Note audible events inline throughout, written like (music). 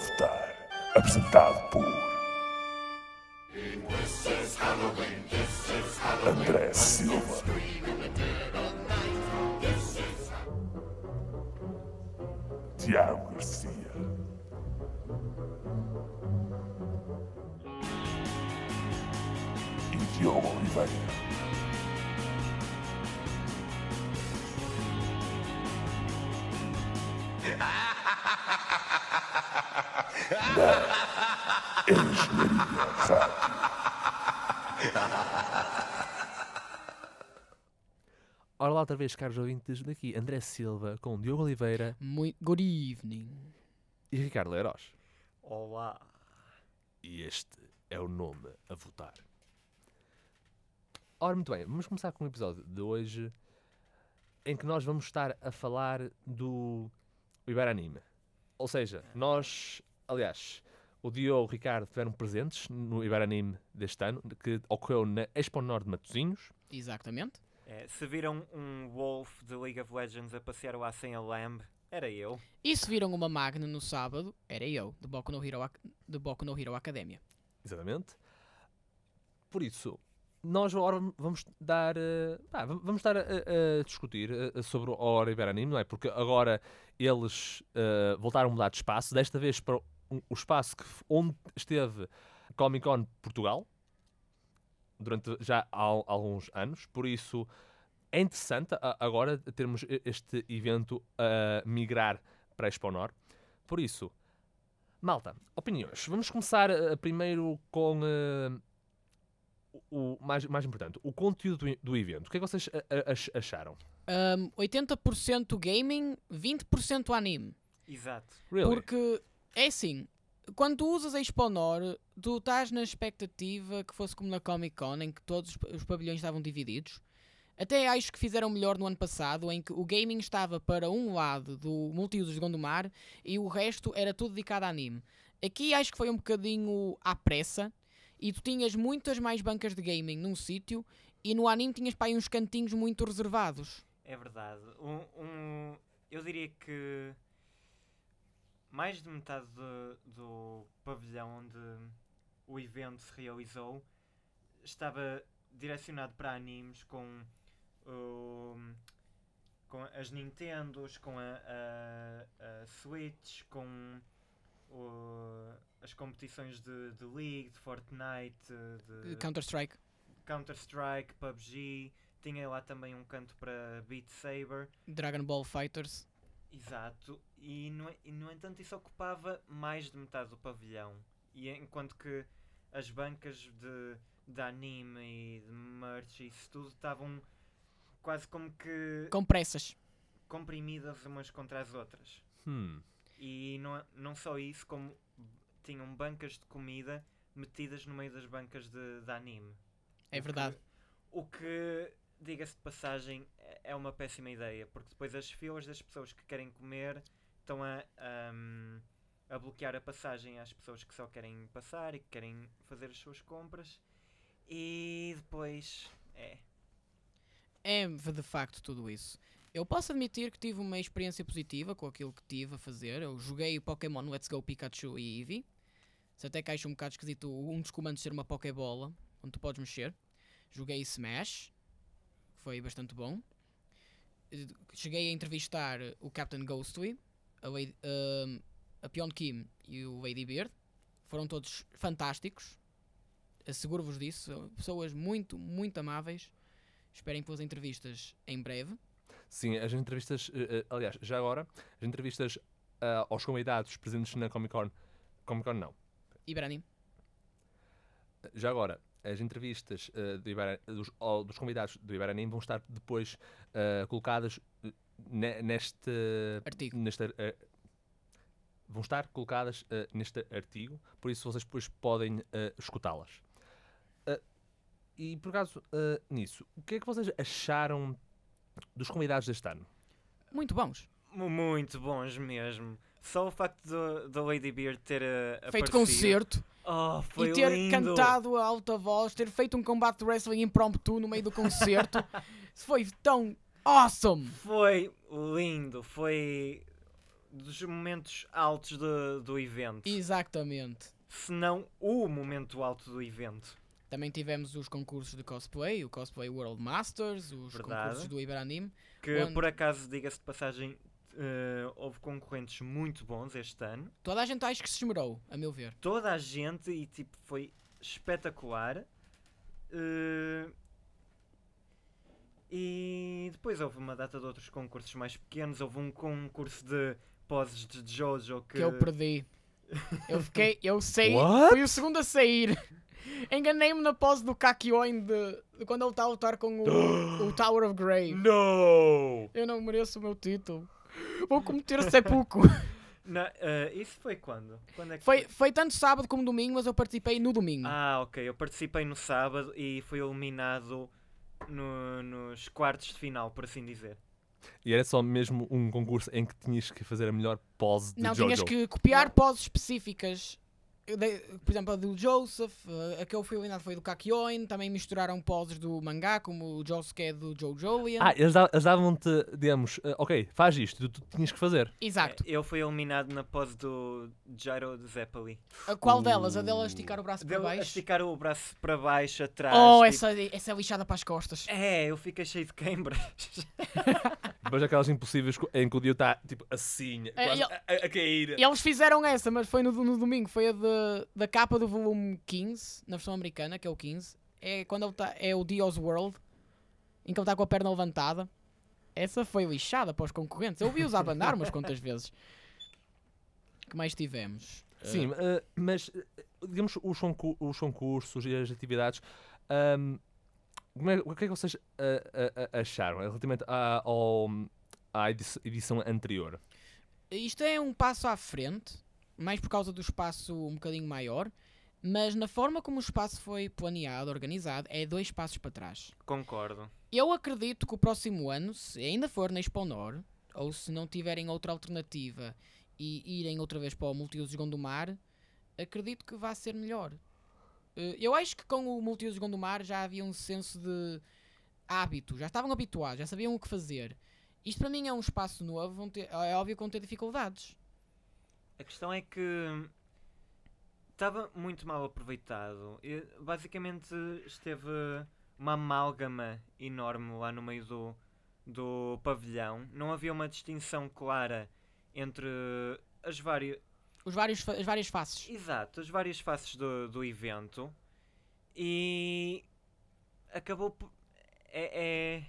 Avatar, apresentado por André Silva. Outra vez, caros ouvintes, daqui André Silva com Diogo Oliveira Muito good evening. e Ricardo Leiroz. Olá. E este é o nome a votar. Ora, muito bem, vamos começar com o episódio de hoje em que nós vamos estar a falar do Iberanime. Ou seja, nós, aliás, o Diogo e o Ricardo estiveram presentes no Iberanime deste ano, que ocorreu na Expo Nord de Matosinhos. Exatamente. É, se viram um Wolf de League of Legends a passear lá sem a Lamb, era eu. E se viram uma Magna no sábado, era eu, de Boku no Hero, de Boku no Hero Academia. Exatamente. Por isso, nós agora vamos dar. eh, v- vamos estar a, a- discutir eh, sobre o Hora Iberanime, não é? Porque agora eles eh, voltaram a mudar de espaço, desta vez para o, espaço que, onde esteve Comic Con Portugal, durante já há al- alguns anos. Por isso, é interessante agora termos este evento a migrar para a Expo Nord. Por isso, Malta, opiniões. Vamos começar eh, primeiro com eh, o, mais, mais importante, o conteúdo do, do evento. O que é que vocês ach- acharam? Um, 80% gaming, 20% anime. Exato. Really? Porque, é assim, quando tu usas a Exponor, tu estás na expectativa que fosse como na Comic Con, em que todos os pa- os pavilhões estavam divididos. Até acho que fizeram melhor no ano passado, em que o gaming estava para um lado do multiusos de Gondomar e o resto era tudo dedicado a anime. Aqui acho que foi um bocadinho à pressa e tu tinhas muitas mais bancas de gaming num sítio e no anime tinhas para aí uns cantinhos muito reservados. É verdade. Um, um- eu diria que mais de metade do, do pavilhão onde o evento se realizou estava direcionado para animes com, o- com as Nintendos, com a, a- a Switch, com as competições de, de League, de Fortnite, de Counter-Strike. Counter-Strike, PUBG, tinha lá também um canto para Beat Saber, Dragon Ball Fighters. Exato, e no, e no entanto isso ocupava mais de metade do pavilhão. E enquanto que as bancas de, de anime e de merch e isso tudo estavam quase como que Com pressas. comprimidas umas contra as outras. Hum, E não, não só isso, como tinham bancas de comida metidas no meio das bancas de, de anime. É O que- verdade. O que, diga-se de passagem, é- uma péssima ideia, porque depois as filas das pessoas que querem comer estão a, ahm, a bloquear a passagem às pessoas que só querem passar e que querem fazer as suas compras. E depois, é, É de facto tudo isso. Eu posso admitir que tive uma experiência positiva com aquilo que tive a fazer. Eu joguei Pokémon Let's Go Pikachu e Eevee. Se até que acho um bocado esquisito um dos comandos ser uma Pokébola, onde tu podes mexer. Joguei Smash, que foi bastante bom. Cheguei a entrevistar o Captain Ghostly, a, Lady- um, a Pion Kim e o Lady Beard. Foram todos fantásticos. Asseguro-vos disso. Pessoas muito, muito amáveis. Esperem pelas entrevistas em breve. sim, as entrevistas, eh, eh, aliás, já agora, as entrevistas ah, aos convidados presentes na Comic Con, Comic Con não, Iberani. já agora, as entrevistas eh, do Ibera- dos, dos convidados do Iberanim vão estar depois eh, colocadas eh, ne- neste Artigo. neste eh, vão estar colocadas neste artigo, por isso vocês depois podem escutá-las. E por acaso, nisso, o que é que vocês acharam dos convidados deste ano? Muito bons. mu- muito bons mesmo. Só o facto do, do Lady Beard ter uh, Feito aparecido- concerto Oh, e ter lindo. cantado a alta voz, ter feito um combate de wrestling impromptu no meio do concerto. (laughs) Foi tão awesome. Foi lindo, foi dos momentos altos do, do evento. Exatamente. Se não o momento alto do evento. Também tivemos os concursos de cosplay, o Cosplay World Masters, os Verdade. concursos do Iberanime. Que Onde- por acaso, diga-se de passagem, eh, houve concorrentes muito bons este ano. Toda a gente acho que se esmerou, a meu ver. Toda a gente e tipo foi espetacular. Eh, e depois houve uma data de outros concursos mais pequenos. Houve um concurso de poses de Jojo que, Que eu perdi. Eu fiquei, eu saí, What? fui o segundo a sair. Enganei-me na pose do Kakyoin de, de quando ele está a lutar com o, (gasps) o Tower of Grey. No! Eu não mereço o meu título. Vou cometer sepulcro. (laughs) Na- eh, isso foi quando? Quando é que Foi, foi tanto sábado como domingo, mas eu participei no domingo. Ah, ok. Eu participei no sábado e fui eliminado no- nos quartos de final, por assim dizer. E era só mesmo um concurso em que tinhas que fazer a melhor pose de não, Jojo. tinhas que copiar Não. poses específicas. Por exemplo, a do Joseph, eh, a que eu fui eliminado foi do Kakyoin. Também misturaram poses do mangá, como o Josuke é do Jojo Lian. Ah, eles da- eles davam-te, digamos, eh, ok, faz isto, tu, tu tinhas que fazer. Exato. Eh, Eu fui eliminado na pose do Gyro de Zeppeli. A qual delas? A dela esticar o braço para baixo? esticar o braço para baixo, atrás. Oh, tipo- essa, essa lixada para as costas. É, eu fiquei cheio de queimbras. (laughs) Depois aquelas impossíveis em que o Dio está, tipo, assim, É, quase a, a- a cair. E eles fizeram essa, mas foi no, no domingo. Foi a de, da capa do volume 15, na versão americana, que é o 15. É quando ele tá, é o Dio's World, em que ele está com a perna levantada. Essa foi lixada para os concorrentes. Eu vi-os abanar umas quantas (laughs) vezes. que mais tivemos? Sim, eh, mas, eh, digamos, os, concur- os concursos e as atividades, ahm, como é- o que é que vocês ah, ah, ah, acharam relativamente à, ao, à edi- edição anterior? Isto é um passo à frente, mais por causa do espaço um bocadinho maior, mas na forma como o espaço foi planeado, organizado, é dois passos para trás. Concordo. Eu acredito que o próximo ano, se ainda for na Expo Nor, ou se não tiverem outra alternativa e irem outra vez para o Multiusos Gondomar, acredito que vai ser melhor. Eh, Eu acho que com o Multiusos Gondomar já havia um senso de hábito, já estavam habituados, já sabiam o que fazer. Isto para mim é um espaço novo, ter- é óbvio que vão ter dificuldades. A questão é que estava muito mal aproveitado. E, basicamente esteve uma amálgama enorme lá no meio do, do pavilhão. Não havia uma distinção clara entre as várias. Os vários, as várias faces. Exato, as várias faces do, do evento. E acabou por. É,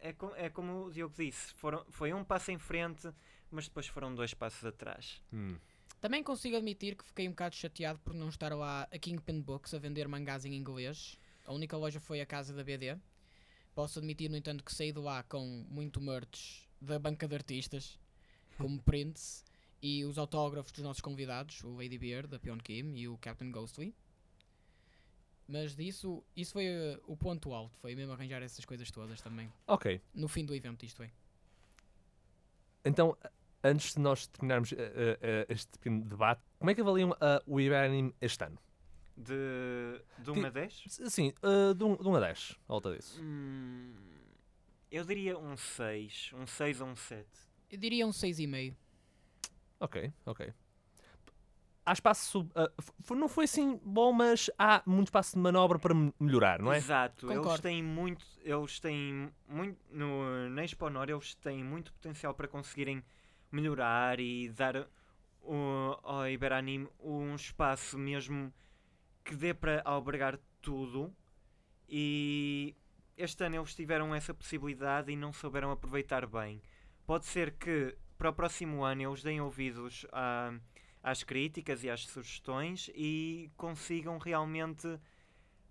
é, é, co- é como o Diogo disse: foram, foi um passo em frente, mas depois foram dois passos atrás. Hum. Também consigo admitir que fiquei um bocado chateado por não estar lá a Kingpin Books a vender mangás em inglês. A única loja foi a casa da BD. Posso admitir, no entanto, que saí de lá com muito merch da banca de artistas, como (laughs) prints e os autógrafos dos nossos convidados, o Lady Beard, da Pion Kim e o Captain Ghostly. Mas disso, isso foi eh, o ponto alto, foi mesmo arranjar essas coisas todas também. Ok, No fim do evento, isto é. então, antes de nós terminarmos eh, eh, este pequeno debate, como é que avaliam o Iberanime este ano? De, de Ti- 1 a 10? S- Sim, de 1 um, um a 10, à volta disso. Hum, eu diria um 6. Um 6 ou um 7. Eu diria um 6,5. Ok, ok. Há espaço. f- não foi assim bom, mas há muito espaço de manobra para me- melhorar, não é? Exato, eles Concordo. têm muito. Eles têm muito. No, na Expo Nor, eles têm muito potencial para conseguirem melhorar e dar o, ao Iberanime um espaço mesmo que dê para albergar tudo. E este ano eles tiveram essa possibilidade e não souberam aproveitar bem. Pode ser que para o próximo ano eles deem ouvidos a, às críticas e às sugestões e consigam realmente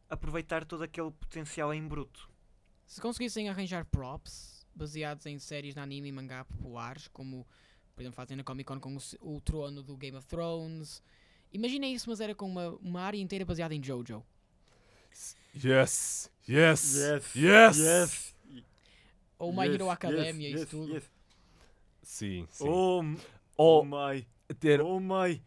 aproveitar todo aquele potencial em bruto. Se conseguissem arranjar props baseados em séries de anime e mangá populares, como por exemplo fazem na Comic Con com o, o trono do Game of Thrones, imaginem isso, mas era com uma, uma área inteira baseada em JoJo. Yes! Yes! Ou My Hero Academia, isso tudo. Sim, sim. Oh, m- Ou my, ter. oh my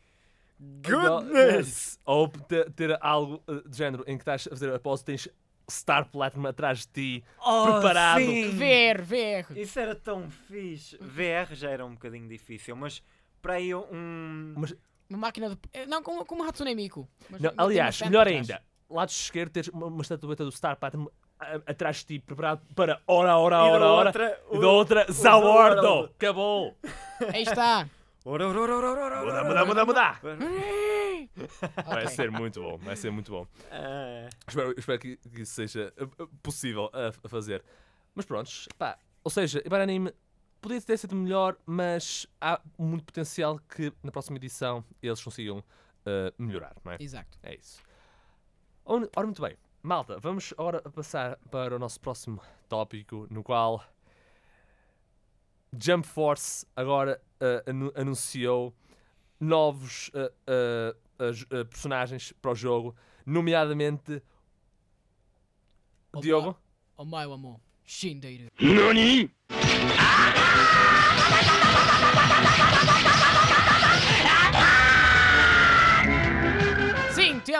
Yes! Ou ter, ter algo eh, de género em que estás a fazer a pose, tens Star Platinum atrás de ti. Oh, Preparado. sim! VR, VR. Isso era tão fixe. VR já era um bocadinho difícil, mas para aí um. Mas- Uma máquina de. Não, como, como Hatsune Miku. mas Não, aliás, melhor ainda, lado esquerdo tens uma, uma estatueta do Star a- atrás de ti, preparado para hora, hora, e da hora, hora. outra, E da outra, Zawardo! Acabou! (laughs) Aí está. Ora, ora, ora, ora, ora, ora, muda, muda, muda! Vai Ok. ser muito bom, vai ser muito bom. Ah, Espero, espero que, que isso seja uh, uh, possível a, a fazer. Mas prontos, pá. Ou seja, Ibar Anime podia ter sido melhor, mas há muito potencial que na próxima edição eles consigam uh, melhorar, não é? Exato. É isso. Ora, muito bem. Malta, vamos agora passar para o nosso próximo tópico, no qual Jump Force agora uh, anu- anunciou novos uh, uh, uh, uh, personagens para o jogo, nomeadamente. Diogo. O meu amor. Shindeiro. Sim,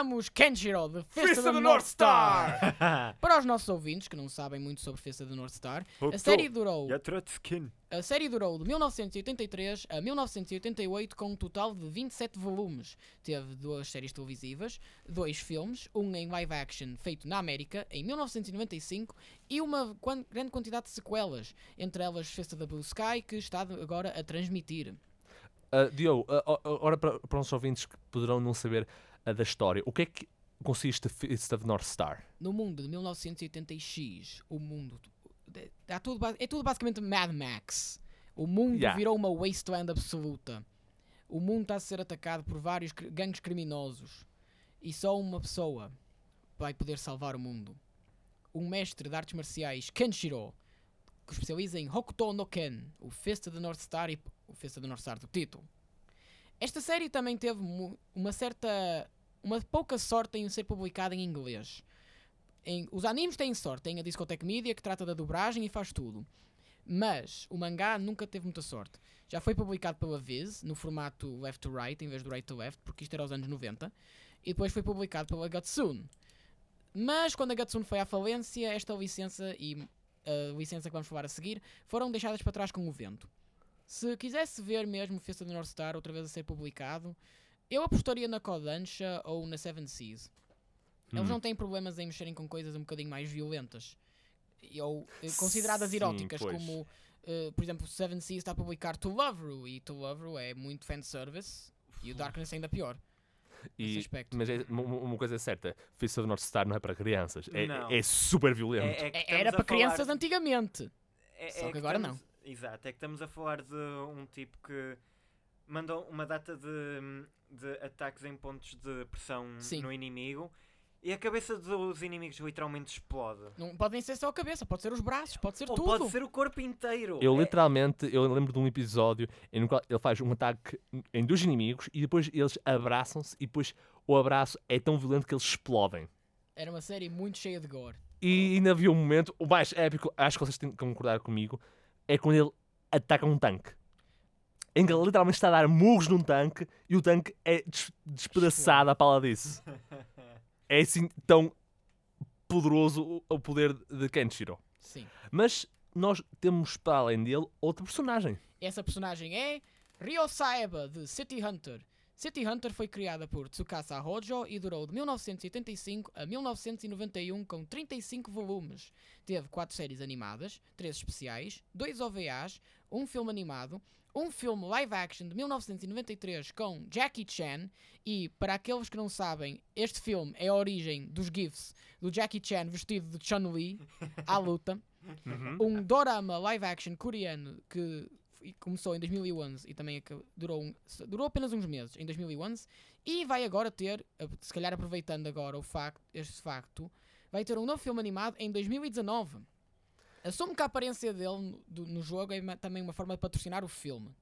temos Kenshiro, de of the North Star. Para os nossos ouvintes que não sabem muito sobre of the North Star, a série durou. A série durou de 1983 a 1988 com um total de 27 volumes. Teve duas séries televisivas, dois filmes, um em live action feito na América em 1995 e uma grande quantidade de sequelas, entre elas Festa da Blue Sky, que está agora a transmitir. Uh, Diogo, uh, uh, agora para, para os ouvintes que poderão não saber da história, o que é que consiste Fist of North Star? No mundo de 1980X, o mundo. de- há tudo é tudo basicamente Mad Max. O mundo Yeah. virou uma wasteland absoluta. O mundo está a ser atacado por vários gangues criminosos. E só uma pessoa vai poder salvar o mundo. Um mestre de artes marciais, Kenshiro, que especializa em Hokuto no Ken, o Festa do North Star e o Festa do North Star do título. Esta série também teve uma certa. uma pouca sorte em ser publicada em inglês. Em- os animes têm sorte, tem a Discotech Media que trata da dobragem e faz tudo. Mas o mangá nunca teve muita sorte. Já foi publicado pela Viz, no formato left to right, em vez do right to left, porque isto era aos anos 90. E depois foi publicado pela Gatsun. Mas quando a Gatsun foi à falência, esta licença e a licença que vamos falar a seguir foram deixadas para trás com o vento. Se quisesse ver mesmo Festa do North Star outra vez a ser publicado, eu apostaria na Kodansha ou na Seven Seas. Eles Hum. não têm problemas em mexerem com coisas um bocadinho mais violentas. Ou eh, consideradas Sim, eróticas, pois. como, eh, por exemplo, Seven Seas está a publicar To Love You, e To Love You é muito fanservice, e o Darkness é ainda pior. E, aspecto. mas é, uma, coisa é certa, Fist of North Star não é para crianças, é, é super violento. É- é que É- estamos Era para falar- crianças antigamente. É- Só é que agora não. Exato, é que estamos a falar de um tipo que mandou uma data de, de ataques em pontos de pressão Sim. no inimigo e a cabeça dos inimigos literalmente explode. Não podem ser só a cabeça, pode ser os braços, pode ser Ou tudo. pode ser o corpo inteiro. Eu É- literalmente, eu lembro de um episódio em que ele faz um ataque em dois inimigos e depois eles abraçam-se e depois o abraço é tão violento que eles explodem. Era uma série muito cheia de gore. E ainda havia um momento, o mais épico, acho que vocês têm que concordar comigo, é quando ele ataca um tanque. Em que ele literalmente está a dar murros num tanque e o tanque é des- despedaçado à pala disso. (laughs) É assim tão poderoso o- poder de Kenshiro. Sim. Mas nós temos para além dele outra personagem. Essa personagem é Ryo Saeba, de City Hunter. City Hunter foi criada por Tsukasa Hojo e durou de 1985 a 1991 com 35 volumes. Teve 4 séries animadas, 3 especiais, 2 OVAs, um filme animado, um filme live action de 1993 com Jackie Chan e, para aqueles que não sabem, este filme é a origem dos GIFs do Jackie Chan vestido de Chun-Li à luta um dorama live action coreano que f- começou em 2011 e também aca- durou, um- durou apenas uns meses, em 2011, e vai agora ter, se calhar aproveitando agora o facto, este facto, vai ter um novo filme animado em 2019. Assumo que a aparência dele no, no jogo é também uma forma de patrocinar o filme.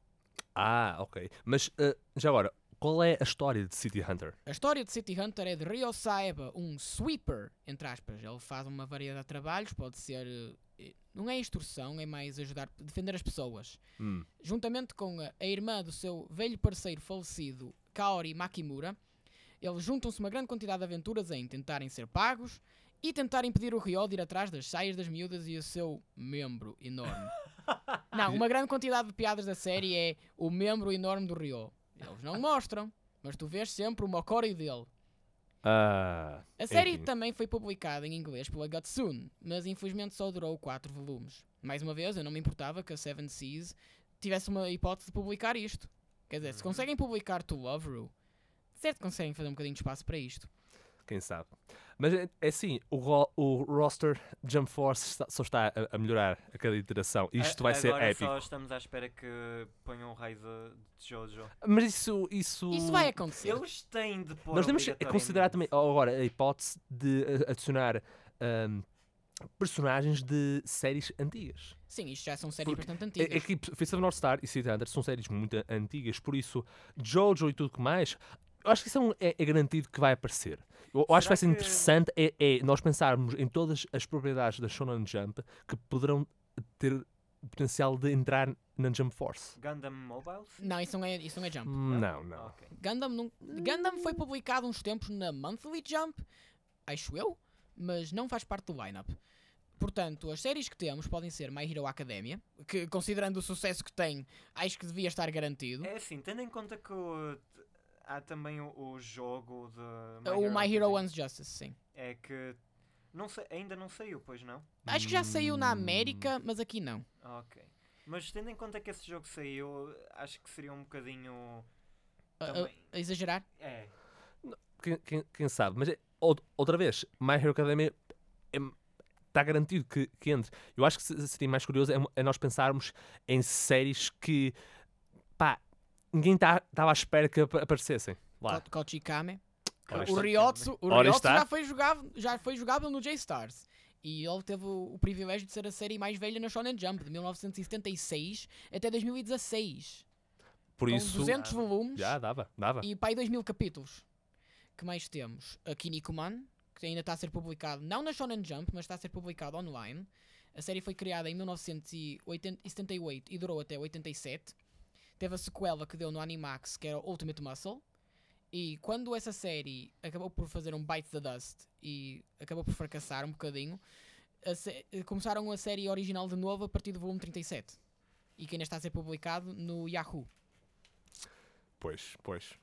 Ah, ok. Mas uh, já agora, qual é a história de City Hunter? A história de City Hunter é de Ryo Saeba, um sweeper, entre aspas. Ele faz uma variedade de trabalhos, pode ser. Eh, Não é extorsão, é mais ajudar defender as pessoas. Hum. Juntamente com a, a irmã do seu velho parceiro falecido, Kaori Makimura, eles juntam-se uma grande quantidade de aventuras em tentarem ser pagos e tentar impedir o Ryo de ir atrás das saias das miúdas e o seu membro enorme. (laughs) Não, uma grande quantidade de piadas da série é o membro enorme do Ryo. Eles não mostram, mas tu vês sempre o Mokori dele. Ah, A série enfim. também foi publicada em inglês pela Gotsun, mas infelizmente só durou 4 volumes. Mais uma vez, eu não me importava que a Seven Seas tivesse uma hipótese de publicar isto. Quer dizer, se conseguem publicar To Love Ru, certo conseguem fazer um bocadinho de espaço para isto. Quem sabe? Mas é, é assim, o, ro- o roster Jump Force está- só está a, a melhorar a cada iteração. Isto A- vai ser agora épico. só estamos à espera que ponham o raio de, de Jojo. Mas isso, isso. Isso vai acontecer. Eles têm de pôr Nós temos que considerar também obrigatoriamente. agora a hipótese de eh, adicionar ahm, personagens de séries antigas. Sim, isto já são séries Porque bastante É, antigas. é que Fist of North Star e City Hunter são séries muito antigas, por isso Jojo e tudo que mais, eu acho que isso é, um- é- é garantido que vai aparecer. Eu, eu acho que vai ser que- interessante é, é nós pensarmos em todas as propriedades da Shonen Jump que poderão ter o potencial de entrar na Jump Force. Gundam Mobile? Não, isso não é, isso não é Jump. Não, não. Ok. Gundam, não- Gundam foi publicado uns tempos na Monthly Jump, acho eu, mas não faz parte do lineup. Portanto, as séries que temos podem ser My Hero Academia, que considerando o sucesso que tem, acho que devia estar garantido. É assim, tendo em conta que o- há também o, o jogo de. o My Hero One's Justice, sim. É que. Não sei, ainda não saiu, pois não? Acho que já saiu na Hum. América, mas aqui não. Ok. Mas tendo em conta que esse jogo saiu, acho que seria um bocadinho. A- a- Também. a exagerar? É. Quem, quem- quem sabe? Mas é- ou- outra vez, My Hero Academia está garantido que, que entre. Eu acho que se- seria mais curioso é, é nós pensarmos em séries que ninguém estava à espera que apa- aparecessem lá. Ko- Kochikame. O. Ryotsu, o Ryotsu já, foi jogável, já foi jogável no J-Stars. E ele teve o, o privilégio de ser a série mais velha na Shonen Jump, de 1976 até 2016. Por com isso, 200 volumes já dava, dava. e pai 2000 capítulos. que mais temos? A Kinnikuman, que ainda está a ser publicado, não na Shonen Jump, mas está a ser publicado online. A série foi criada em 1978 e durou até 87. Teve a sequela que deu no Animax, que era Ultimate Muscle. E quando essa série acabou por fazer um bite the dust e acabou por fracassar um bocadinho, a começaram a série original de novo a partir do volume 37. E que ainda está a ser publicado no Yahoo. Pois, pois.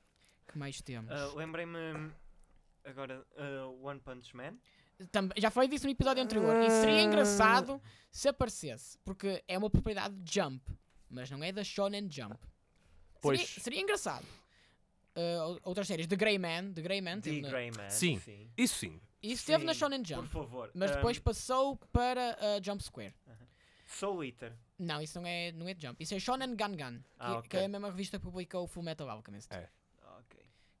que mais temos? Ah, Lembrei-me agora ah, One Punch Man. Tam- já falei disso no episódio anterior. E seria engraçado se aparecesse, porque é uma propriedade de Jump, mas não é da Shonen Jump. Pois. Seria, seria engraçado. Uh, ou- outras séries, The Grey Man, The Grey Man, The teve na- Grey Man. Sim. Isso sim. isso esteve na Sim, Shonen Por Jump, favor. mas Ah, depois passou para a Jump Square. Soul Eater. Não, isso não é, não é Jump. Isso é Shonen Gun Gun, que, Ah, que é a ok. mesma revista que publicou o Full Metal Alchemist. É.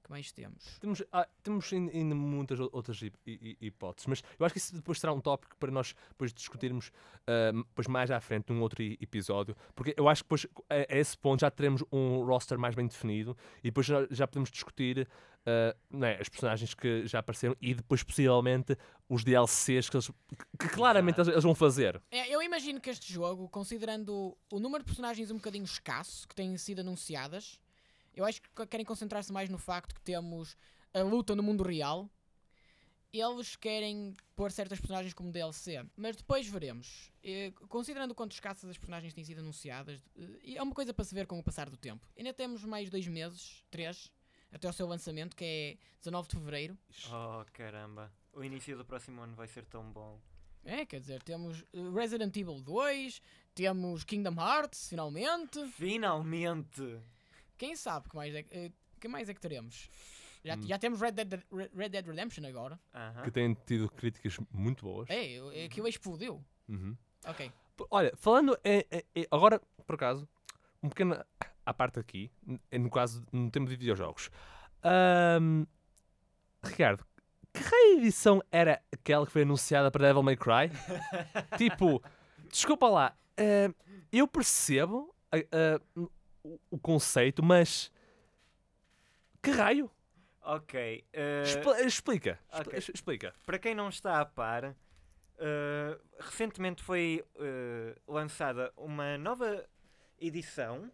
Que mais temos? Temos, ah, temos ain- ainda muitas outras hip- hi- hi- hipóteses, mas eu acho que isso depois será um tópico para nós depois discutirmos ah, depois mais à frente num outro episódio, porque eu acho que depois a, a esse ponto já teremos um roster mais bem definido e depois já, podemos discutir não é, as personagens que já apareceram e depois possivelmente os DLCs que, eles, que claramente eles, eles vão fazer. É, eu imagino que este jogo, considerando o número de personagens um bocadinho escasso que têm sido anunciadas, eu acho que querem concentrar-se mais no facto que temos a luta no mundo real. Eles querem pôr certas personagens como DLC, mas depois veremos. Eh, considerando o quanto escassas as personagens têm sido anunciadas, eh, é uma coisa para se ver com o passar do tempo. Ainda temos mais dois meses, três, até o seu lançamento, que é 19 de fevereiro. Oh, caramba. O início do próximo ano vai ser tão bom. É, quer dizer, temos eh, Resident Evil 2, temos Kingdom Hearts, finalmente. Finalmente! Quem sabe que mais é, eh, que mais é que teremos? Já, Hum. já temos Red Dead, Red Dead Redemption agora. Aham. Que têm tido críticas muito boas. É, eu- é, aquilo explodiu. Uhum. Ok. Olha, falando em- em- agora, por acaso, um pequeno à parte aqui, no caso, no tema de videojogos. Ahm, Ricardo, que raio de edição era aquela que foi anunciada para Devil May Cry? (laughs) tipo, desculpa lá, ah, eu percebo ah, ah, o- o conceito, mas que raio? Ok. eh, Expl- explica, expl- ok. explica. para quem não está a par, eh, recentemente foi eh, lançada uma nova edição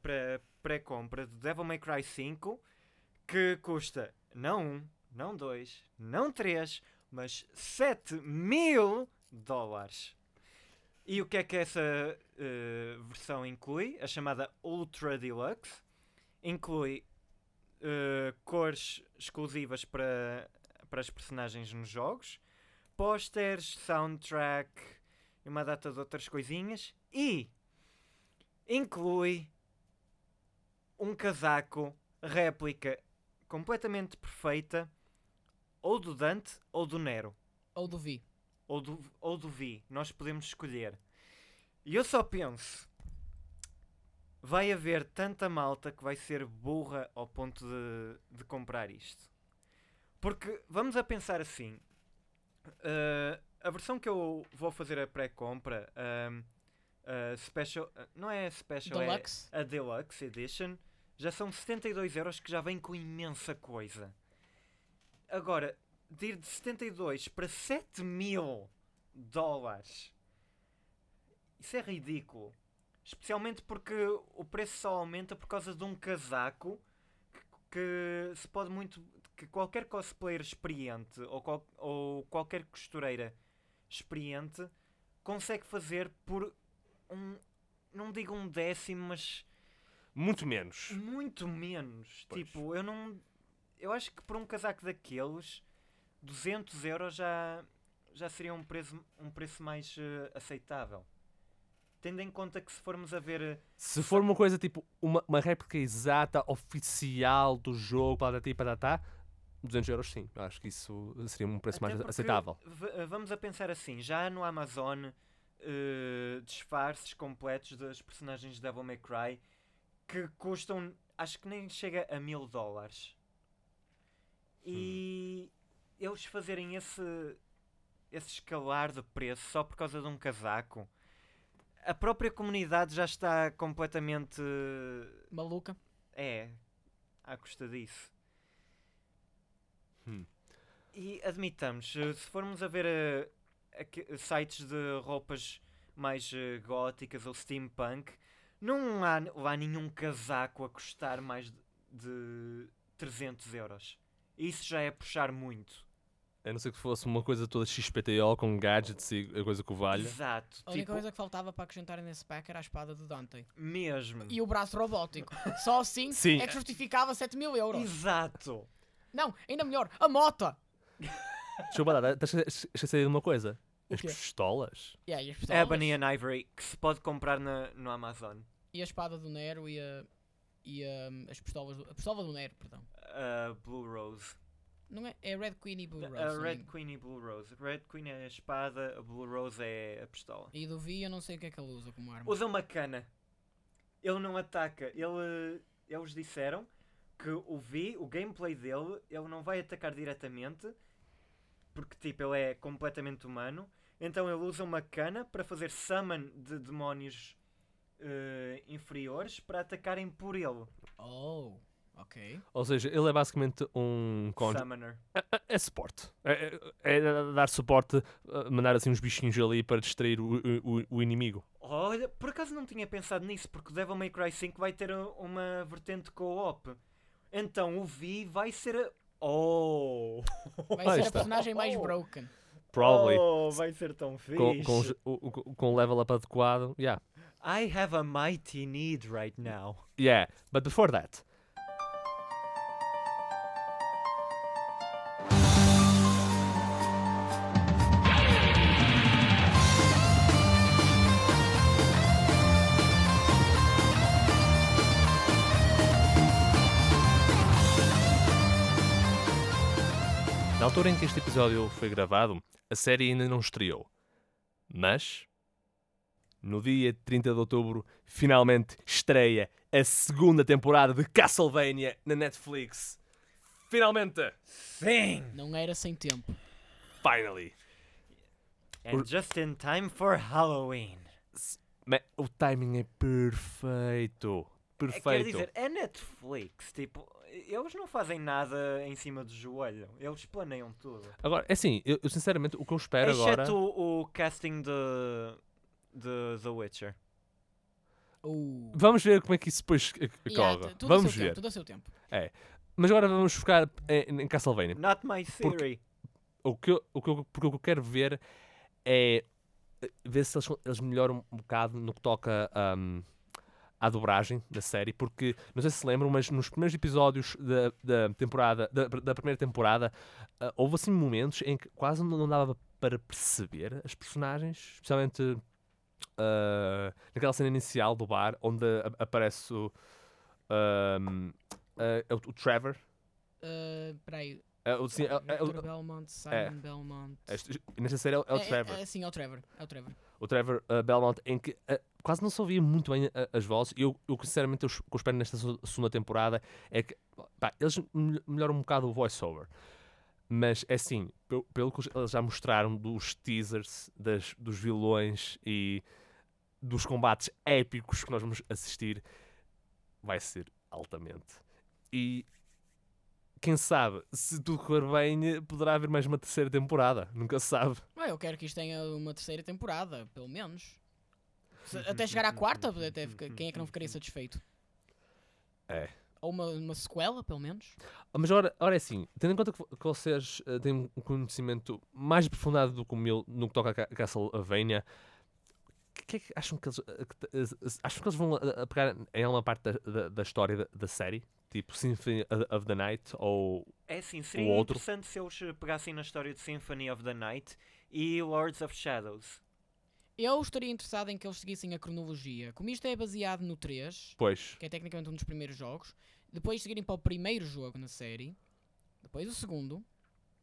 para pré-compra de Devil May Cry 5 que custa não um, não dois, não três, mas 7 mil dólares. E o que é que essa eh, versão inclui? A chamada Ultra Deluxe. Inclui eh, cores exclusivas para, para as personagens nos jogos, pósteres, soundtrack e uma data de outras coisinhas. E inclui um casaco réplica completamente perfeita ou do Dante ou do Nero Ou do Vi. Ou do, ou do Vi. Nós podemos escolher. E eu só penso: vai haver tanta malta que vai ser burra ao ponto de, de comprar isto. Porque vamos a pensar assim: eh, a versão que eu vou fazer a pré-compra, ahm, a special, não é special, Deluxe. é a Deluxe Edition, já são 72 euros que já vem com imensa coisa. Agora, de ir de 72 para 7 mil dólares, isso é ridículo. Especialmente porque o preço só aumenta por causa de um casaco que, que se pode muito. que qualquer cosplayer experiente ou, qual- ou qualquer costureira experiente consegue fazer por um. não digo um décimo, mas Muito menos. muito menos. Pois. Tipo, eu não. Eu acho que por um casaco daqueles, 200 euros já, já seria um preço, um preço mais eh, aceitável. Tendo em conta que se formos a ver. eh, Se for uma coisa tipo uma, uma réplica exata, oficial do jogo, patati patatá, 200 euros sim. Acho que isso seria um preço até mais aceitável. eh, vamos a pensar assim: já no Amazon, eh, disfarces completos das personagens de Devil May Cry que custam, acho que nem chega a mil dólares. E eles fazerem esse, esse escalar de preço só por causa de um casaco, a própria comunidade já está completamente. Maluca. É, à custa disso. Hum. E admitamos, eh, se formos a ver eh, aque- sites de roupas mais eh, góticas ou steampunk, não há lá nenhum casaco a custar mais de, de 300 euros. Isso já é puxar muito. A não ser que fosse uma coisa toda XPTO com gadgets e a coisa que o valha. Exato. A única Tipo, coisa que faltava para acrescentarem nesse pack era a espada de Dante. mesmo. E o braço robótico. Só assim Sim. é que justificava 7 mil euros. Exato. Não, ainda melhor, a moto. Deixa eu falar, estás a es- esquecer de uma coisa. As pistolas. Yeah, e, as pistolas, Ebony and Ivory, que se pode comprar na, no Amazon. e a espada do Nero e, a, e a, as pistolas do, a pistola do Nero, perdão. A Blue Rose. Não é, é Red Queen e Blue Rose. A Red? Queen e Blue Rose. Red Queen é a espada, a Blue Rose é a pistola. E do Vi eu não sei o que é que ele usa como arma. Usa uma cana. Ele não ataca. Ele, eles disseram que o V, o gameplay dele, ele não vai atacar diretamente. Porque, tipo, ele é completamente humano. Então ele usa uma cana para fazer summon de demónios eh, inferiores para atacarem por ele. Oh, ok. Ou seja, ele é basicamente um. Summoner. É, é suporte. É, é- é dar suporte, uh, mandar assim uns bichinhos ali para distrair o, o- o inimigo. Olha, por acaso não tinha pensado nisso, porque o Devil May Cry 5 vai ter uma vertente co-op. Então o V vai ser a... Oh! Vai ser a personagem mais broken. Probably. Oh, vai ser tão fixe. Com, com, com o level up adequado. Yeah. I have a mighty need right now. Yeah. But before that. Altura em que este episódio foi gravado, a série ainda não estreou. Mas, no dia 30 de outubro, finalmente estreia a segunda temporada de Castlevania na Netflix. Finalmente! Sim! Não era sem tempo. Finally! And just in time for Halloween. Ma- O timing é perfeito. É, Perfeito. Quer dizer, é Netflix. Tipo, eles não fazem nada em cima do joelho. Eles planeiam tudo. Agora, é assim, eu, eu sinceramente o que eu espero agora. Exceto o, o casting de, de The Witcher. Uh. Vamos ver como é que isso depois Yeah, corre. a Vamos seu ver. Tempo, tudo a seu tempo. Mas agora vamos focar em, em Castlevania. Not my theory. O que, eu, o, que eu, porque o que eu quero ver é eh, ver se eles, eles melhoram um bocado no que toca ahm, à dobragem da série, porque não sei se se lembram, mas nos primeiros episódios da, da temporada, da, da primeira temporada, ah, houve assim momentos em que quase não dava para perceber as personagens, especialmente ah, naquela cena inicial do bar, onde a- aparece o, ahm, ah, é o, o Trevor. Uh. É é- é Victor Belmont, Simon Belmont. nesta série é o, é Trevor. É, é, sim, é o Trevor. É o Trevor. o Trevor uh, Belmont, em que uh, quase não se ouvia muito bem uh, as vozes. Eu, eu sinceramente, o que espero nesta se- segunda temporada é que pá, eles mel- melhoram um bocado o voice-over. Mas é assim, pelo, pelo que eles já mostraram dos teasers, das, dos vilões e dos combates épicos que nós vamos assistir, vai ser altamente. E quem sabe, se tudo correr bem, poderá haver mais uma terceira temporada. Nunca se sabe. Ué, eu quero que isto tenha uma terceira temporada, pelo menos. Até chegar à quarta, até fica- quem é que não ficaria satisfeito? É. Ou uma, uma sequela, pelo menos. Ah, Mas ora, ora é assim, tendo em conta que, vo- que vocês eh, têm um conhecimento mais aprofundado do que o meu no que toca a Ca- Castlevania, o que é que acham que eles, eh, que te- eh, eh, acham que eles vão eh, eh, pegar em alguma parte da, da, da história da, da série? Tipo Symphony of- of the Night ou É assim, seria outro. interessante se eles eh, pegassem na história de Symphony of the Night e Lords of Shadows. Eu estaria interessado em que eles seguissem a cronologia. Como isto é baseado no 3, pois que é tecnicamente um dos primeiros jogos, depois seguirem para o primeiro jogo na série, depois o segundo,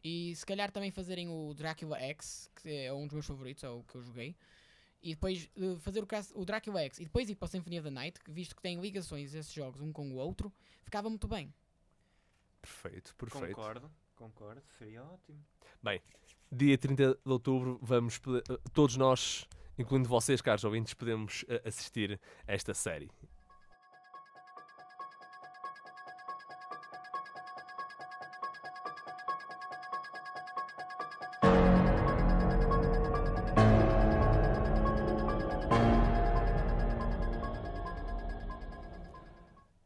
e se calhar também fazerem o Dracula X, que é um dos meus favoritos, é o que eu joguei, e depois eh, fazer o, o Dracula X e depois ir para Symphony of the Night, que visto que tem ligações esses jogos um com o outro, ficava muito bem. perfeito, perfeito. Concordo, concordo, seria ótimo. Dia 30 de outubro vamos poder- eh, todos nós, incluindo vocês, caros ouvintes, podemos eh, assistir a esta série.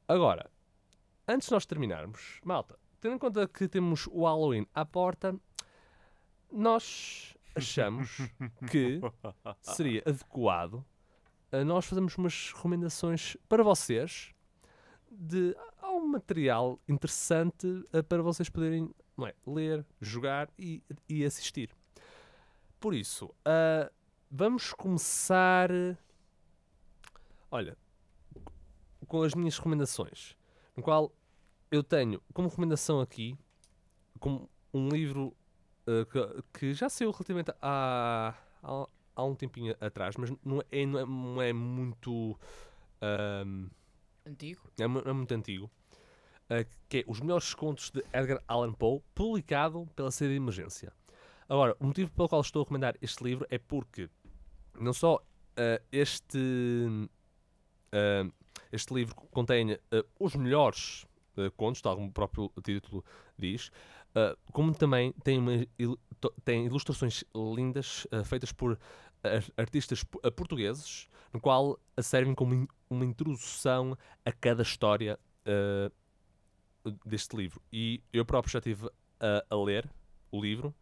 Agora, antes de nós terminarmos, malta, tendo em conta que temos o Halloween à porta, nós achamos que seria adequado a nós fazermos umas recomendações para vocês de algum material interessante eh, para vocês poderem é, ler, jogar e, e assistir. Por isso, ah, vamos começar. Olha, com as minhas recomendações, no qual eu tenho como recomendação aqui como um livro uh, que, que já saiu relativamente há, há, há um tempinho atrás, mas não é, não é, não é muito ahm, Antigo. é, é muito antigo, uh, que é Os Melhores Contos de Edgar Allan Poe, publicado pela série de emergência. Agora, o motivo pelo qual estou a recomendar este livro é porque não só uh, este, uh, este livro contém uh, os melhores contos, tal como o próprio título diz, uh, como também tem, uma tem ilustrações lindas uh, feitas por ar- artistas po- portugueses, no qual servem como in- uma introdução a cada história uh, deste livro. E eu próprio já estive a, a ler o livro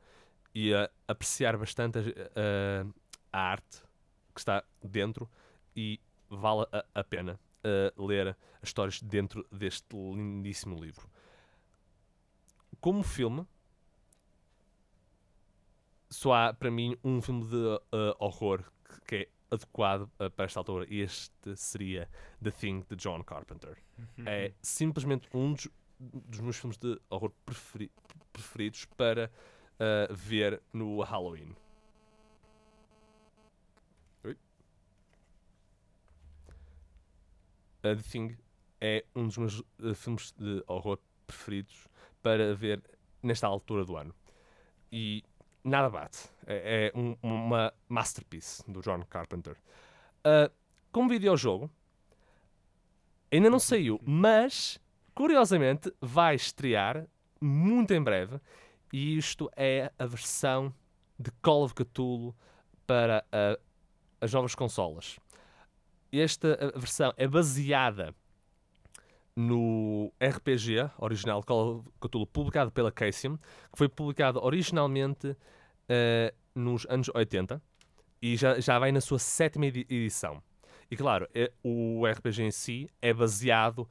e a apreciar bastante a, a- a arte que está dentro e vale a, pena ler as histórias dentro deste lindíssimo livro. Como filme, só há para mim um filme de uh, horror que, que é adequado uh, para esta altura e este seria The Thing de John Carpenter. É simplesmente um dos, dos meus filmes de horror preferi- preferidos para uh, ver no Halloween. Oi? Uh, The Thing é um dos meus filmes de horror preferidos para ver nesta altura do ano. E nada bate. É, é um- uma masterpiece do John Carpenter. Uh, como videojogo, ainda não saiu, mas curiosamente vai estrear muito em breve. E isto é a versão de Call of Cthulhu para uh, as novas consolas. Esta uh, versão é baseada no RPG original Call of Cthulhu, publicado pela Cassium, que foi publicado originalmente eh, nos anos 80 E já, já vai na sua sétima edi- edição. E claro, é- o RPG em si é baseado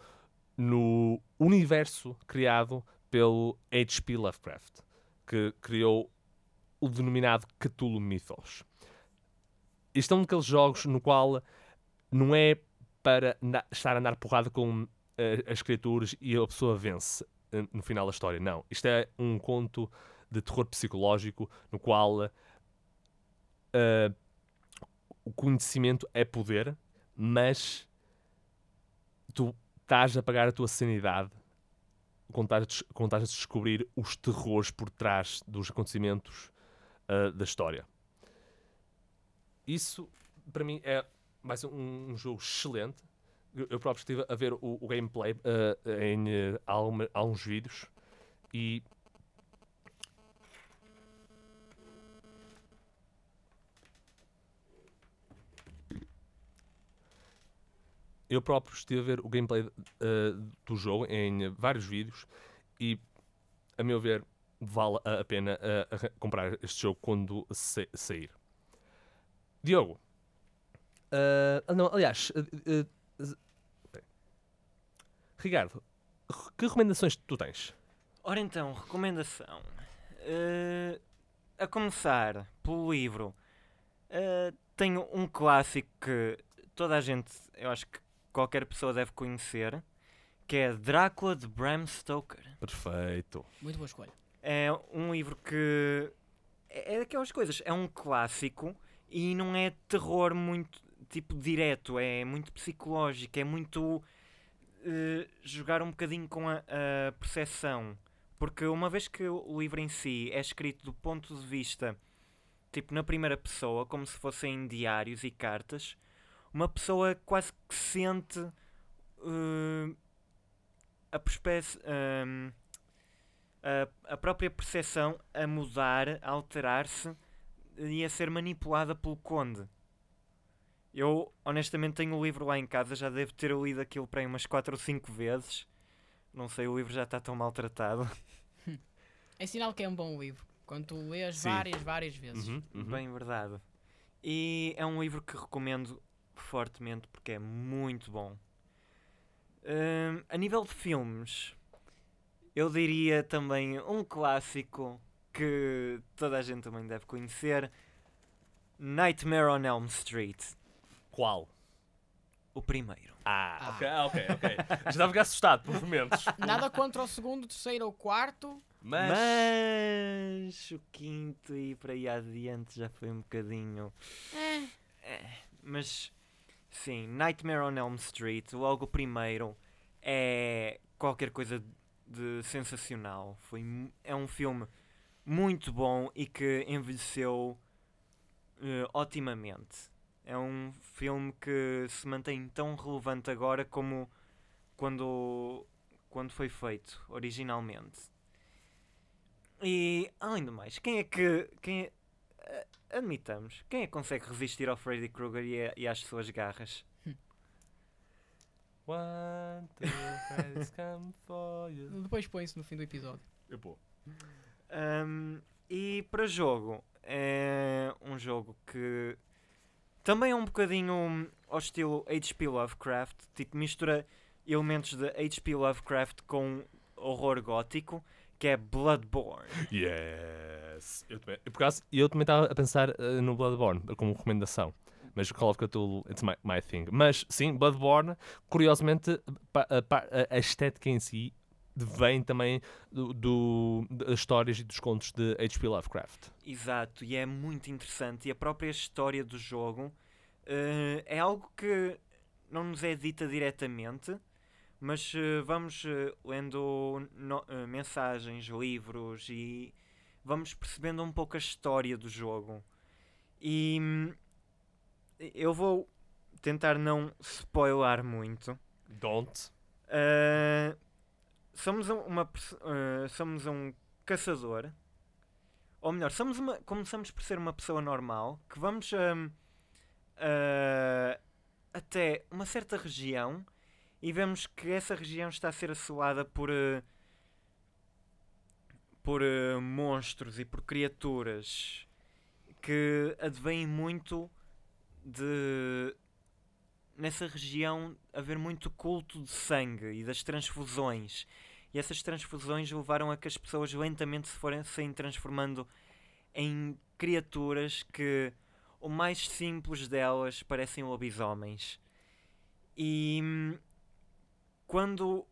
no universo criado pelo H.P. Lovecraft, que criou o denominado Cthulhu Mythos. Isto é um daqueles jogos no qual não é para estar a andar porrada com as criaturas e a pessoa vence eh, no final da história. Não. Isto é um conto de terror psicológico no qual eh, o conhecimento é poder, mas tu estás a pagar a tua sanidade quando estás quando estás a descobrir os terrores por trás dos acontecimentos eh, da história. Isso, para mim, é mais um, um jogo excelente. Eu, próprio estive a ver o, o gameplay eh, em eh, alguma- alguns vídeos e eu próprio estive a ver o gameplay eh, do jogo em vários vídeos e, a meu ver, vale a pena arran- comprar este jogo quando sa- sair. Diogo. ah, não, aliás, eh, eh, z- peraí. Ricardo, que recomendações tu tens? Ora então, recomendação. Eh, a começar pelo livro, eh, tenho um clássico que toda a gente, eu acho que qualquer pessoa deve conhecer, que é Drácula de Bram Stoker. Perfeito. Muito boa escolha. É um livro que é é daquelas coisas, é um clássico e não é terror muito tipo direto, é muito psicológico, é muito eh, jogar um bocadinho com a, a percepção. Porque uma vez que o livro em si é escrito do ponto de vista tipo na primeira pessoa, como se fossem diários e cartas, uma pessoa quase que sente eh, a perspe- ehm, a, a própria percepção a mudar, a alterar-se e a ser manipulada pelo conde. Eu, honestamente, tenho o livro lá em casa, já devo ter lido aquilo para aí umas 4 ou 5 vezes. Não sei, o livro já está tão maltratado. (laughs) É sinal que é um bom livro. Quando tu lês Sim. várias, várias vezes. Uhum, uhum. Bem verdade. E é um livro que recomendo fortemente porque é muito bom. Hum, a nível de filmes, eu diria também um clássico que toda a gente também deve conhecer: Nightmare on Elm Street, Qual? o primeiro. Ah, Ah. ok, ok, ok. (laughs) Já estava a ficar assustado por momentos. Nada contra o segundo, terceiro ou quarto. Mas. Mas o quinto e para aí adiante já foi um bocadinho. É. Mas sim, Nightmare on Elm Street, logo o primeiro, é qualquer coisa de sensacional. Foi, é um filme muito bom e que envelheceu eh, otimamente. É um filme que se mantém tão relevante agora como quando, quando foi feito originalmente. E além do mais, quem é que. Quem é- eh, admitamos, quem é que consegue resistir ao Freddy Krueger e, a- e às suas garras? (laughs) One, two, come for you. Depois põe-se no fim do episódio. Eu vou. Um, e para jogo, é um jogo que também é um bocadinho ao estilo HP Lovecraft, tipo mistura elementos de HP Lovecraft com horror gótico, que é Bloodborne. Yes! Eu também, por acaso, eu também estava a pensar eh, no Bloodborne como recomendação. Mas Call of Cthulhu, it's my, my thing. Mas sim, Bloodborne, curiosamente, pa- pa- a estética em si vem também do, do- das histórias e dos contos de H.P. Lovecraft. Exato, e é muito interessante. E a própria história do jogo eh, é algo que não nos é dita diretamente, mas eh, vamos eh, lendo no- mensagens, livros e vamos percebendo um pouco a história do jogo. E hum, eu vou tentar não spoiler muito. Don't. Uh, somos um- uma uh, somos um caçador ou melhor somos uma começamos por ser uma pessoa normal que vamos um, uh, até uma certa região e vemos que essa região está a ser assolada por uh, por monstros e por criaturas que advém muito de nessa região haver muito culto de sangue e das transfusões. E essas transfusões levaram a que as pessoas lentamente se fossem transformando em criaturas que o mais simples delas parecem lobisomens. E hum, quando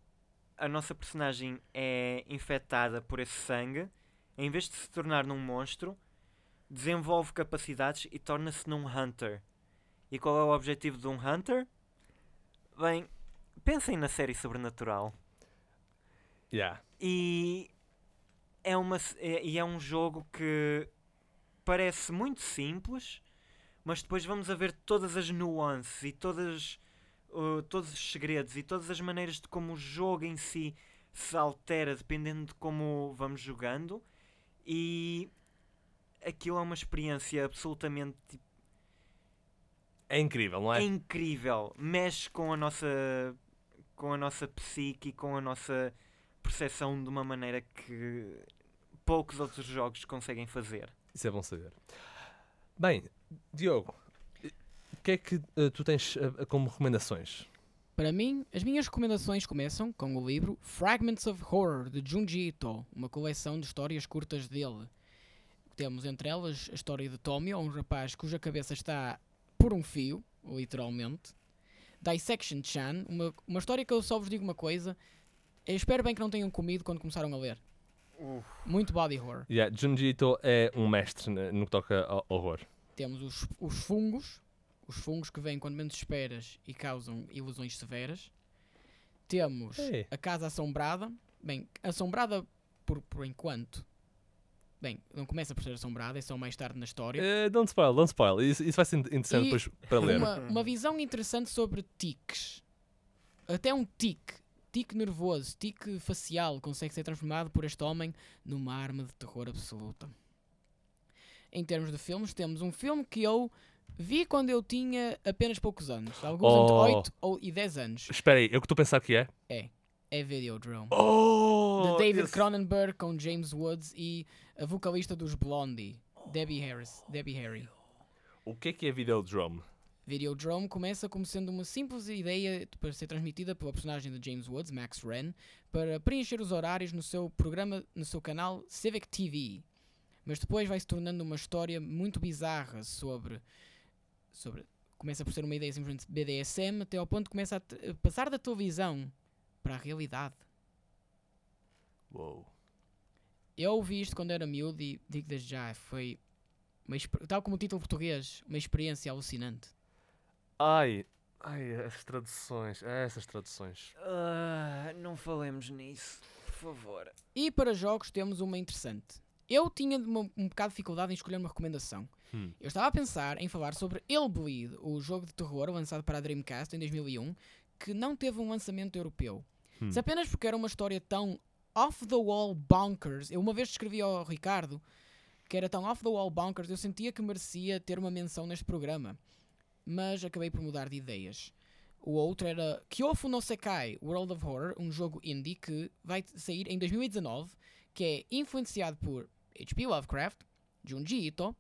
a nossa personagem é infectada por esse sangue, em vez de se tornar num monstro, desenvolve capacidades e torna-se num hunter. E qual é o objetivo de um hunter? Bem, pensem na série Sobrenatural. Yeah. E é, uma, é, e é um jogo que parece muito simples, mas depois vamos a ver todas as nuances e todas, uh, todos os segredos e todas as maneiras de como o jogo em si se altera dependendo de como vamos jogando. E aquilo é uma experiência absolutamente tipo, É incrível, não é? incrível. Mexe com a nossa com a nossa psique e com a nossa percepção de uma maneira que poucos outros jogos conseguem fazer. Isso é bom saber. Bem, Diogo, o que é que eh, tu tens eh, como recomendações? Para mim, as minhas recomendações começam com o livro Fragments of Horror de Junji Ito, uma coleção de histórias curtas dele. Temos entre elas a história de Tomio, um rapaz cuja cabeça está por um fio, literalmente. Dissection Chan, uma, uma história que eu só vos digo uma coisa. Eu espero bem que não tenham comido quando começaram a ler. Muito body horror. Yeah, Junji Ito é um mestre no que toca ao horror. Temos os, os fungos, os fungos que vêm quando menos esperas e causam ilusões severas. Temos Ei. a Casa Assombrada. Bem, assombrada por, por enquanto. Bem, não começa por ser assombrada, é só mais tarde na história. Eh, don't spoil, don't spoil. Isso, isso vai ser in- interessante E depois para ler. Uma, uma visão interessante sobre tiques. Até um tique, tique nervoso, tique facial, consegue ser transformado por este homem numa arma de terror absoluta. Em termos de filmes, temos um filme que eu vi quando eu tinha apenas poucos anos, alguns Oh. entre 8 ou, e 10 anos. Espera aí, é o que tu pensar que é? É Videodrome. Oh! de David esse- Cronenberg com James Woods e a vocalista dos Blondie, Debbie Harris, Debbie Harry. O que é que é Videodrome? Videodrome começa como sendo uma simples ideia para ser transmitida pela personagem de James Woods, Max Wren, para preencher os horários no seu programa, no seu canal Civic TV. Mas depois vai se tornando uma história muito bizarra sobre. sobre começa por ser uma ideia simplesmente BDSM, até ao ponto que começa a a passar da televisão para a realidade. Uou. Eu ouvi isto quando era miúdo e digo desde já, foi. Uma, tal como o título português, uma experiência alucinante. Ai, ai, as traduções, essas traduções. Ah, não falemos nisso, por favor. E para jogos temos uma interessante. Eu tinha uma- um bocado de dificuldade em escolher uma recomendação. Hum. Eu estava a pensar em falar sobre Hellbleed, o jogo de terror lançado para a Dreamcast em 2001, que não teve um lançamento europeu. Hum. Se apenas porque era uma história tão off the wall bonkers, eu uma vez escrevi ao Ricardo que era tão off the wall bonkers, eu sentia que merecia ter uma menção neste programa. Mas acabei por mudar de ideias. O outro era Kyofu no Sekai World of Horror, um jogo indie que vai sair em 2019, que é influenciado por H.P. Lovecraft, Junji Ito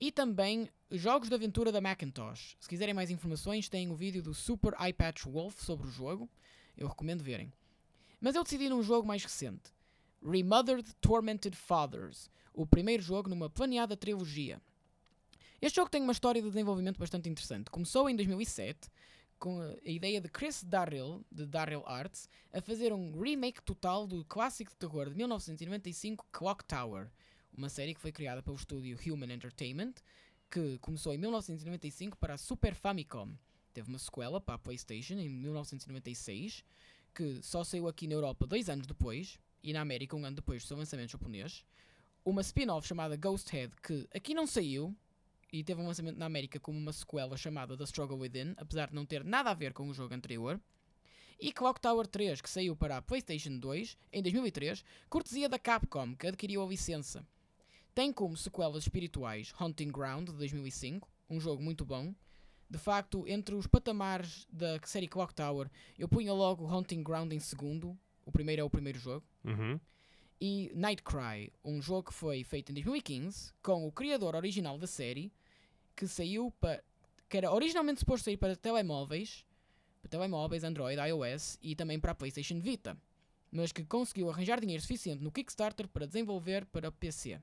e também jogos de aventura da Macintosh. Se quiserem mais informações, tem o vídeo do Super Eye Patch Wolf sobre o jogo. Eu recomendo verem. Mas eu decidi num jogo mais recente. Remothered Tormented Fathers, o primeiro jogo numa planeada trilogia. Este jogo tem uma história de desenvolvimento bastante interessante. Começou em 2007 com a ideia de Chris Darrell, de Darrell Arts, a fazer um remake total do clássico de terror de 1995 Clock Tower, uma série que foi criada pelo estúdio Human Entertainment, que começou em 1995 para a Super Famicom. Teve uma sequela para a PlayStation em 1996, que só saiu aqui na Europa dois anos depois, e na América um ano depois do seu lançamento japonês. Uma spin-off chamada Ghost Head, que aqui não saiu, e teve um lançamento na América como uma sequela chamada The Struggle Within, apesar de não ter nada a ver com o jogo anterior. E Clock Tower 3, que saiu para a PlayStation 2 em 2003, cortesia da Capcom, que adquiriu a licença. Tem como sequelas espirituais Hunting Ground de 2005, um jogo muito bom. De facto, entre os patamares da série Clock Tower, eu punha logo Hunting Ground em segundo. O primeiro é o primeiro jogo. Uhum. e Nightcry, um jogo que foi feito em 2015 com o criador original da série, que saiu para que era originalmente suposto sair para telemóveis, para telemóveis, Android, iOS e também para a PlayStation Vita, mas que conseguiu arranjar dinheiro suficiente no Kickstarter para desenvolver para PC.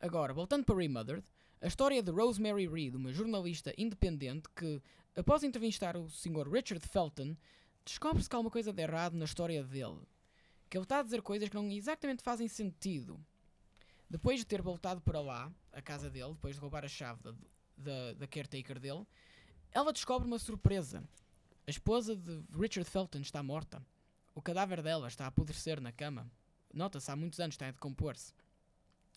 Agora, voltando para Remothered, a história de Rosemary Reed, uma jornalista independente que, após entrevistar o Sr. Richard Felton, descobre-se que há uma coisa de errado na história dele. Que ele está a dizer coisas que não exatamente fazem sentido. Depois de ter voltado para lá, a casa dele, depois de roubar a chave da, da, da caretaker dele, ela descobre uma surpresa. A esposa de Richard Felton está morta. O cadáver dela está a apodrecer na cama. Nota-se, há muitos anos está a decompor-se.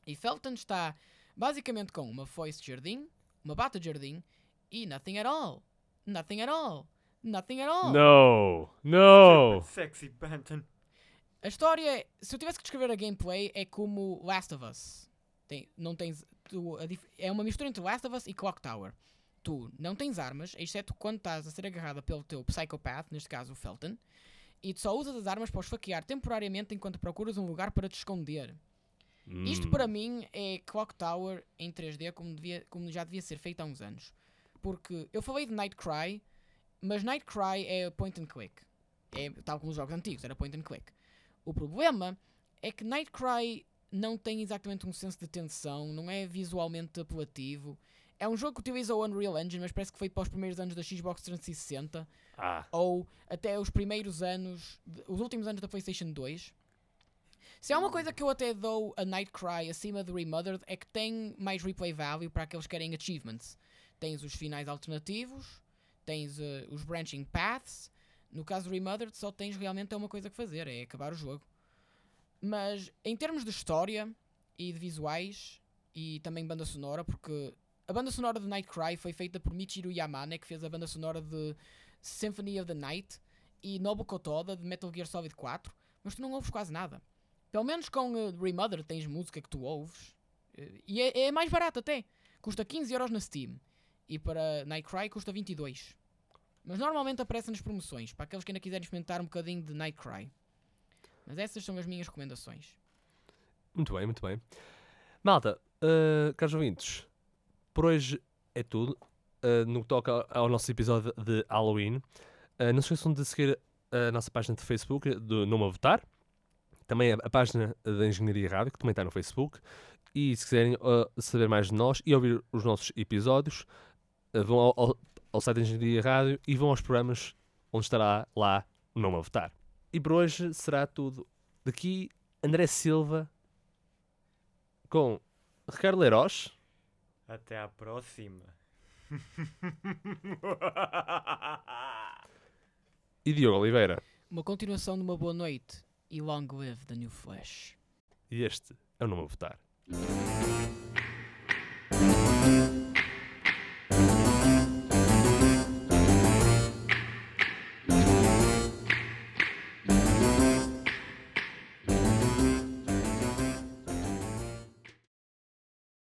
E Felton está basicamente com uma foice de jardim, uma bata de jardim e nothing at all. Nothing at all. Nothing at all. No! No! Sexy Bantam. A história, se eu tivesse que descrever a gameplay, é como Last of Us. Tem, não tens, tu- é uma mistura entre Last of Us e Clock Tower. Tu não tens armas, exceto quando estás a ser agarrada pelo teu Psychopath, neste caso o Felton, e tu só usas as armas para os faquear temporariamente enquanto procuras um lugar para te esconder. Isto Hum. para mim é Clock Tower em 3D como, devia- como já devia ser feito há uns anos. Porque eu falei de Nightcry, mas Nightcry é point and click. É tal como os jogos antigos, era point and click. O problema é que Nightcry não tem exatamente um senso de tensão, não é visualmente apelativo. É um jogo que utiliza o Unreal Engine, mas parece que foi para os primeiros anos da Xbox 360 Ah. ou até os primeiros anos, os últimos anos da PlayStation 2. Se há uma coisa que eu até dou a Nightcry acima do Remothered é que tem mais replay value para aqueles que querem achievements. Tens os finais alternativos, tens eh, os branching paths. No caso do Remothered só tens realmente uma coisa que fazer, é acabar o jogo. Mas em termos de história e de visuais e também banda sonora, porque a banda sonora de Nightcry foi feita por Michiru Yamane, que fez a banda sonora de Symphony of the Night e Nobuko Toda de Metal Gear Solid 4, mas tu não ouves quase nada. Pelo menos com uh, Remother tens música que tu ouves eh, e é, é mais barato até. Custa 15€ euros na Steam e para Nightcry custa 22. Mas normalmente aparece nas promoções para aqueles que ainda quiserem experimentar um bocadinho de Nightcry. Mas essas são as minhas recomendações. Muito bem, muito bem. Malta, uh, caros ouvintes, por hoje é tudo. Uh, no que toca ao nosso episódio de Halloween, uh, não se esqueçam de seguir a nossa página de Facebook do Numa Votar, também a, a página da Engenharia Rádio, que também está no Facebook. E se quiserem saber mais de nós e ouvir os nossos episódios, vão ao, ao, ao site da Engenharia Rádio e vão aos programas onde estará lá o Numa Votar. E por hoje será tudo. Daqui, André Silva com Ricardo Leiroz Até à próxima. (laughs) e Diogo Oliveira. Uma continuação de uma boa noite e long live the new flash. E este é o Numa Votar.